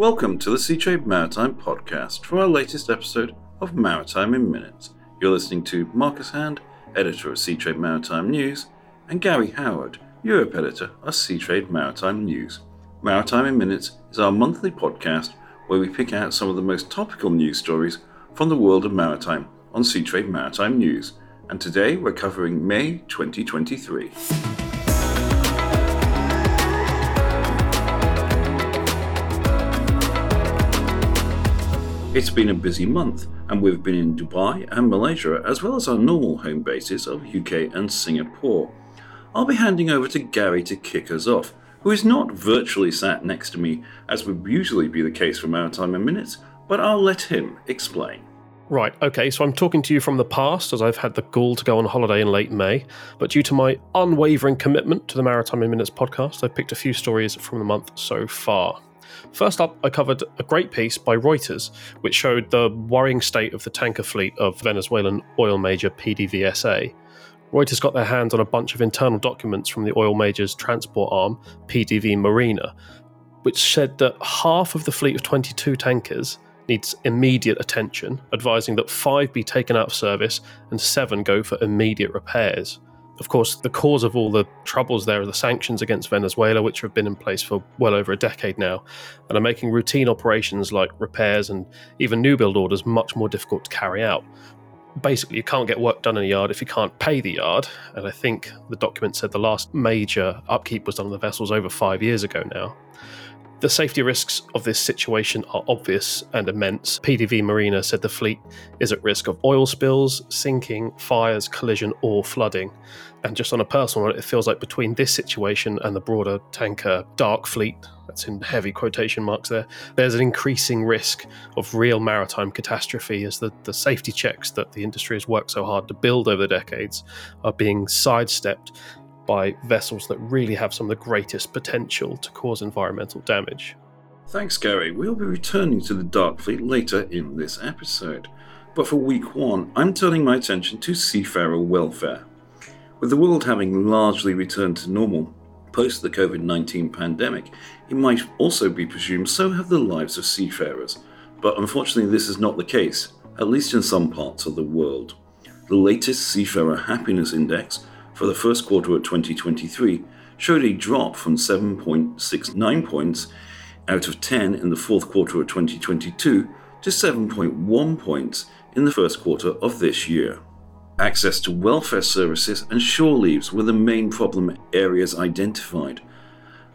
Welcome to the Seatrade Maritime podcast for our latest episode of Maritime in Minutes. You're listening to Marcus Hand, editor of Seatrade Maritime News, and Gary Howard, Europe editor of Seatrade Maritime News. Maritime in Minutes is our monthly podcast where we pick out some of the most topical news stories from the world of maritime on Seatrade Maritime News. And today we're covering May 2023. It's been a busy month, and we've been in Dubai and Malaysia, as well as our normal home bases of UK and Singapore. I'll be handing over to Gary to kick us off, who is not virtually sat next to me, as would usually be the case for Maritime in Minutes, but I'll let him explain. Right, okay, so I'm talking to you from the past as I've had the gall to go on holiday in late May, but due to my unwavering commitment to the Maritime in Minutes podcast, I've picked a few stories from the month so far. First up, I covered a great piece by Reuters, which showed the worrying state of the tanker fleet of Venezuelan oil major PDVSA. Reuters got their hands on a bunch of internal documents from the oil major's transport arm, PDV Marina, which said that half of the fleet of 22 tankers needs immediate attention, advising that five be taken out of service and seven go for immediate repairs. Of course, the cause of all the troubles there are the sanctions against Venezuela, which have been in place for well over a decade now, and are making routine operations like repairs and even new build orders much more difficult to carry out. Basically, you can't get work done in a yard if you can't pay the yard, and I think the document said the last major upkeep was done on the vessels over five years ago now. The safety risks of this situation are obvious and immense. PDV Marina said the fleet is at risk of oil spills, sinking, fires, collision, or flooding. And just on a personal note, it feels like between this situation and the broader tanker dark fleet, that's in heavy quotation marks there, there's an increasing risk of real maritime catastrophe as the, the safety checks that the industry has worked so hard to build over the decades are being sidestepped by vessels that really have some of the greatest potential to cause environmental damage. Thanks, Gary. We'll be returning to the Dark Fleet later in this episode. But for week one, I'm turning my attention to seafarer welfare. With the world having largely returned to normal post the COVID 19 pandemic, it might also be presumed so have the lives of seafarers. But unfortunately, this is not the case, at least in some parts of the world. The latest Seafarer Happiness Index for the first quarter of 2023 showed a drop from 7.69 points out of 10 in the fourth quarter of 2022 to 7.1 points in the first quarter of this year. Access to welfare services and shore leaves were the main problem areas identified,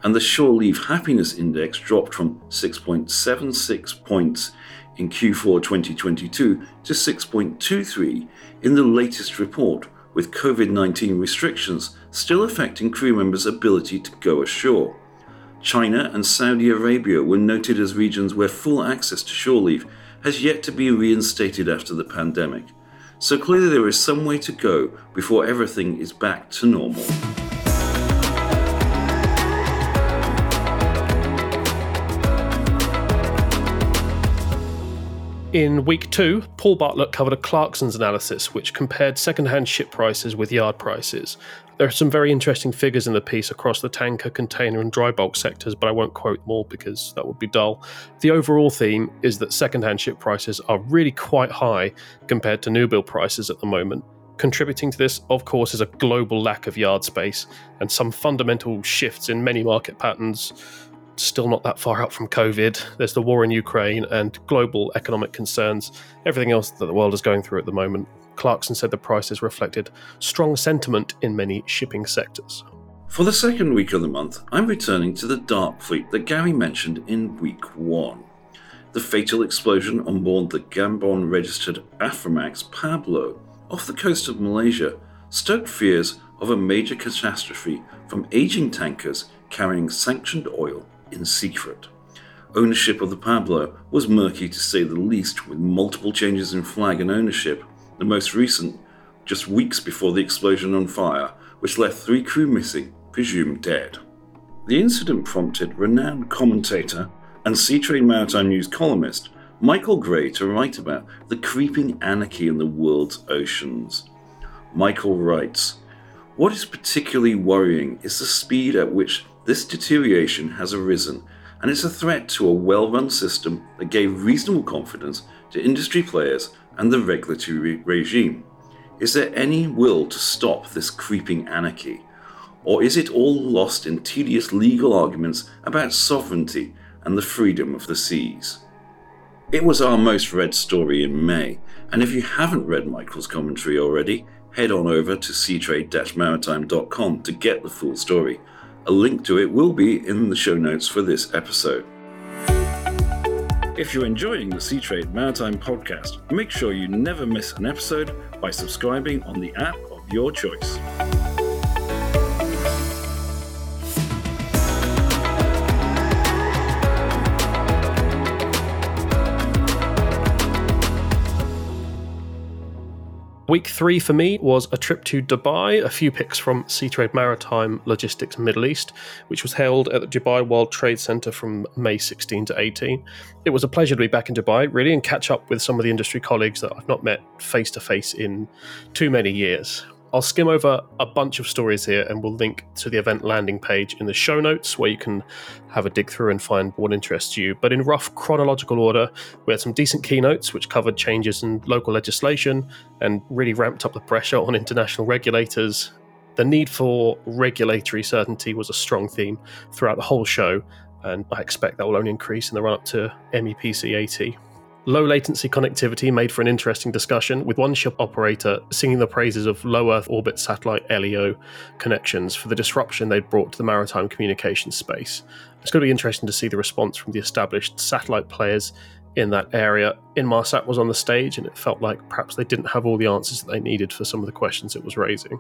and the Shore Leave Happiness Index dropped from 6.76 points in Q4 2022 to 6.23 in the latest report, with COVID 19 restrictions still affecting crew members' ability to go ashore. China and Saudi Arabia were noted as regions where full access to shore leave has yet to be reinstated after the pandemic. So clearly, there is some way to go before everything is back to normal. In week two, Paul Bartlett covered a Clarksons analysis which compared second-hand ship prices with yard prices. There are some very interesting figures in the piece across the tanker, container, and dry bulk sectors, but I won't quote them all because that would be dull. The overall theme is that second-hand ship prices are really quite high compared to new build prices at the moment. Contributing to this, of course, is a global lack of yard space and some fundamental shifts in many market patterns still not that far out from COVID. There's the war in Ukraine and global economic concerns, everything else that the world is going through at the moment. Clarkson said the prices reflected strong sentiment in many shipping sectors. For the second week of the month, I'm returning to the Dark Fleet that Gary mentioned in week one. The fatal explosion on board the Gabon registered Aframax Pablo off the coast of Malaysia stoked fears of a major catastrophe from aging tankers carrying sanctioned oil in secret. Ownership of the Pablo was murky to say the least, with multiple changes in flag and ownership, the most recent just weeks before the explosion on fire, which left three crew missing, presumed dead. The incident prompted renowned commentator and Seatrade Maritime News columnist Michael Gray to write about the creeping anarchy in the world's oceans. Michael writes, What is particularly worrying is the speed at which this deterioration has arisen and it's a threat to a well run system that gave reasonable confidence to industry players and the regulatory regime. Is there any will to stop this creeping anarchy? Or is it all lost in tedious legal arguments about sovereignty and the freedom of the seas? It was our most read story in May, and if you haven't read Michael's commentary already, head on over to seatrade-maritime.com to get the full story. A link to it will be in the show notes for this episode. If you're enjoying the Seatrade Maritime podcast, make sure you never miss an episode by subscribing on the app of your choice. Week three for me was a trip to Dubai, a few picks from Seatrade Maritime Logistics Middle East, which was held at the Dubai World Trade Center from May 16 to 18. It was a pleasure to be back in Dubai, really, and catch up with some of the industry colleagues that I've not met face to face in too many years. I'll skim over a bunch of stories here and we'll link to the event landing page in the show notes where you can have a dig through and find what interests you. But in rough chronological order, we had some decent keynotes which covered changes in local legislation and really ramped up the pressure on international regulators. The need for regulatory certainty was a strong theme throughout the whole show, and I expect that will only increase in the run up to MEPC 80. Low latency connectivity made for an interesting discussion, with one ship operator singing the praises of low Earth orbit satellite LEO connections for the disruption they'd brought to the maritime communications space. It's going to be interesting to see the response from the established satellite players in that area. Inmarsat was on the stage, and it felt like perhaps they didn't have all the answers that they needed for some of the questions it was raising.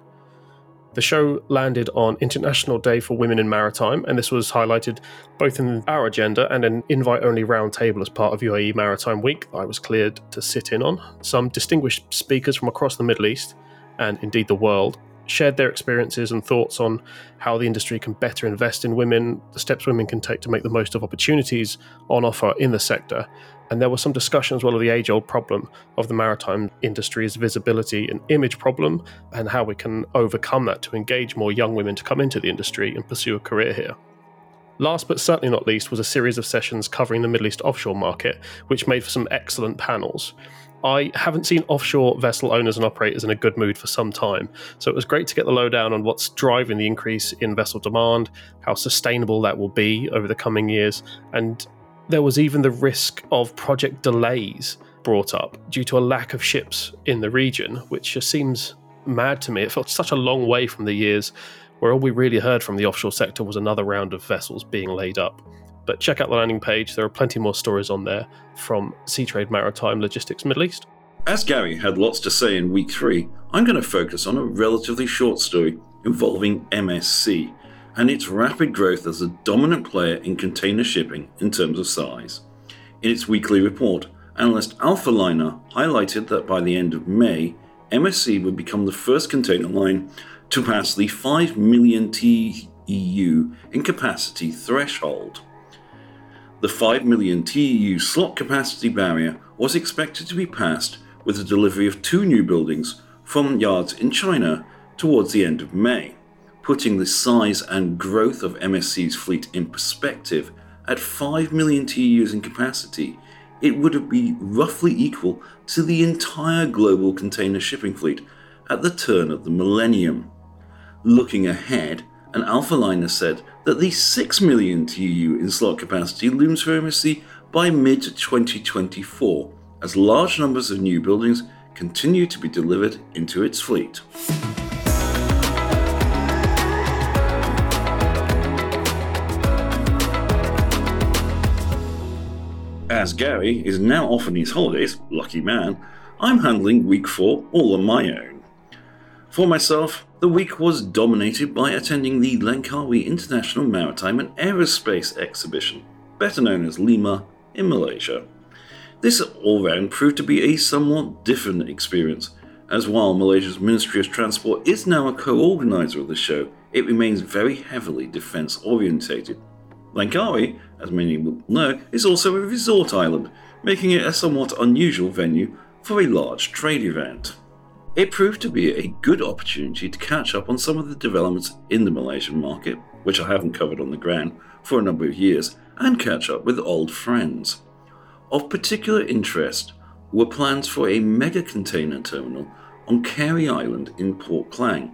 The show landed on International Day for Women in Maritime, and this was highlighted both in our agenda and an invite only roundtable as part of UAE Maritime Week I was cleared to sit in on. Some distinguished speakers from across the Middle East, and indeed the world, shared their experiences and thoughts on how the industry can better invest in women, the steps women can take to make the most of opportunities on offer in the sector, and there was some discussion as well of the age old problem of the maritime industry's visibility and image problem, and how we can overcome that to engage more young women to come into the industry and pursue a career here. Last but certainly not least was a series of sessions covering the Middle East offshore market, which made for some excellent panels. I haven't seen offshore vessel owners and operators in a good mood for some time, so it was great to get the lowdown on what's driving the increase in vessel demand, how sustainable that will be over the coming years, and there was even the risk of project delays brought up due to a lack of ships in the region, which just seems mad to me. It felt such a long way from the years where all we really heard from the offshore sector was another round of vessels being laid up. But check out the landing page, there are plenty more stories on there from Seatrade Maritime Logistics Middle East. As Gary had lots to say in week three, I'm going to focus on a relatively short story involving MSC and its rapid growth as a dominant player in container shipping in terms of size. In its weekly report, analyst Alphaliner highlighted that by the end of May, MSC would become the first container line to pass the 5 million TEU in capacity threshold. The 5 million TEU slot capacity barrier was expected to be passed with the delivery of two new buildings from yards in China towards the end of May putting the size and growth of MSC's fleet in perspective, at 5 million TEUs in capacity, it would be roughly equal to the entire global container shipping fleet at the turn of the millennium. Looking ahead, an Alphaliner said that the 6 million TEU in slot capacity looms for MSC by mid 2024, as large numbers of new buildings continue to be delivered into its fleet. As Gary is now off on his holidays, lucky man, I'm handling week four all on my own. For myself, the week was dominated by attending the Langkawi International Maritime and Aerospace Exhibition, better known as LIMA, in Malaysia. This all round proved to be a somewhat different experience, as while Malaysia's Ministry of Transport is now a co organiser of the show, it remains very heavily defence orientated. Langkawi, as many will know, is also a resort island, making it a somewhat unusual venue for a large trade event. It proved to be a good opportunity to catch up on some of the developments in the Malaysian market, which I haven't covered on the ground, for a number of years and catch up with old friends. Of particular interest were plans for a mega container terminal on Carey Island in Port Klang,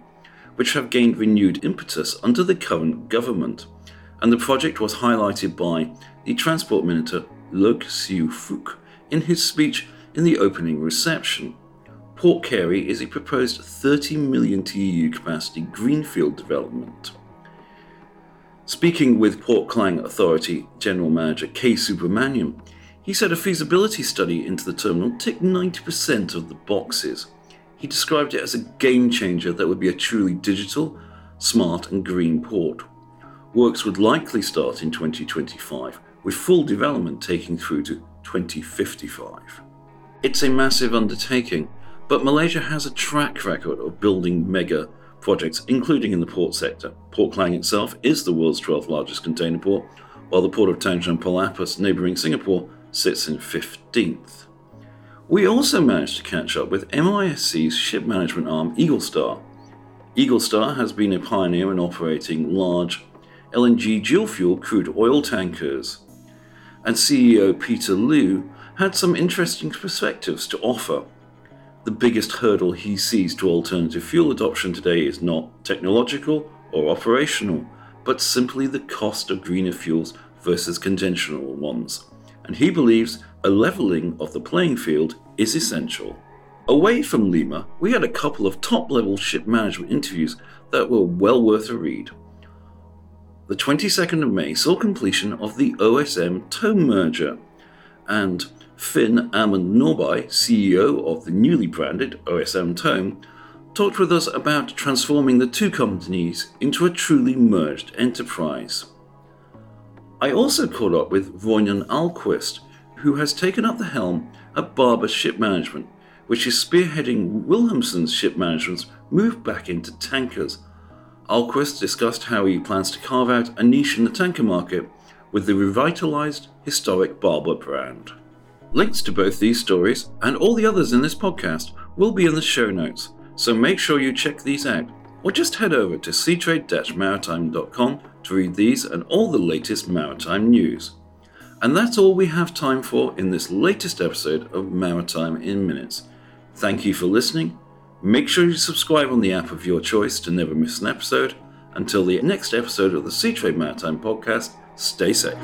which have gained renewed impetus under the current government, and the project was highlighted by the Transport Minister Loke Siew Fook in his speech in the opening reception. Port Carey is a proposed 30 million TEU capacity greenfield development. Speaking with Port Klang Authority General Manager K. Subramaniam, he said a feasibility study into the terminal ticked 90% of the boxes. He described it as a game changer that would be a truly digital, smart, and green port. Works would likely start in 2025, with full development taking through to 2055. It's a massive undertaking, but Malaysia has a track record of building mega projects, including in the port sector. Port Klang itself is the world's 12th largest container port, while the port of Tanjung Pelepas, neighbouring Singapore, sits in 15th. We also managed to catch up with MISC's ship management arm, Eaglestar. Eagle Star has been a pioneer in operating large LNG dual fuel crude oil tankers, and CEO Peter Liu had some interesting perspectives to offer. The biggest hurdle he sees to alternative fuel adoption today is not technological or operational, but simply the cost of greener fuels versus conventional ones and he believes a levelling of the playing field is essential. Away from Lima, we had a couple of top level ship management interviews that were well worth a read. The 22nd of May saw completion of the OSM Thome merger, and Finn Amund Norbye, CEO of the newly branded OSM Thome, talked with us about transforming the two companies into a truly merged enterprise. I also caught up with Roynan Alquist, who has taken up the helm at Barber Ship Management, which is spearheading Wilhelmsen's ship management's move back into tankers. Alquist discussed how he plans to carve out a niche in the tanker market with the revitalized historic Barber brand. Links to both these stories and all the others in this podcast will be in the show notes, so make sure you check these out or just head over to seatrade-maritime.com to read these and all the latest maritime news. And that's all we have time for in this latest episode of Maritime in Minutes. Thank you for listening. Make sure you subscribe on the app of your choice to never miss an episode. Until the next episode of the Seatrade Maritime podcast, stay safe.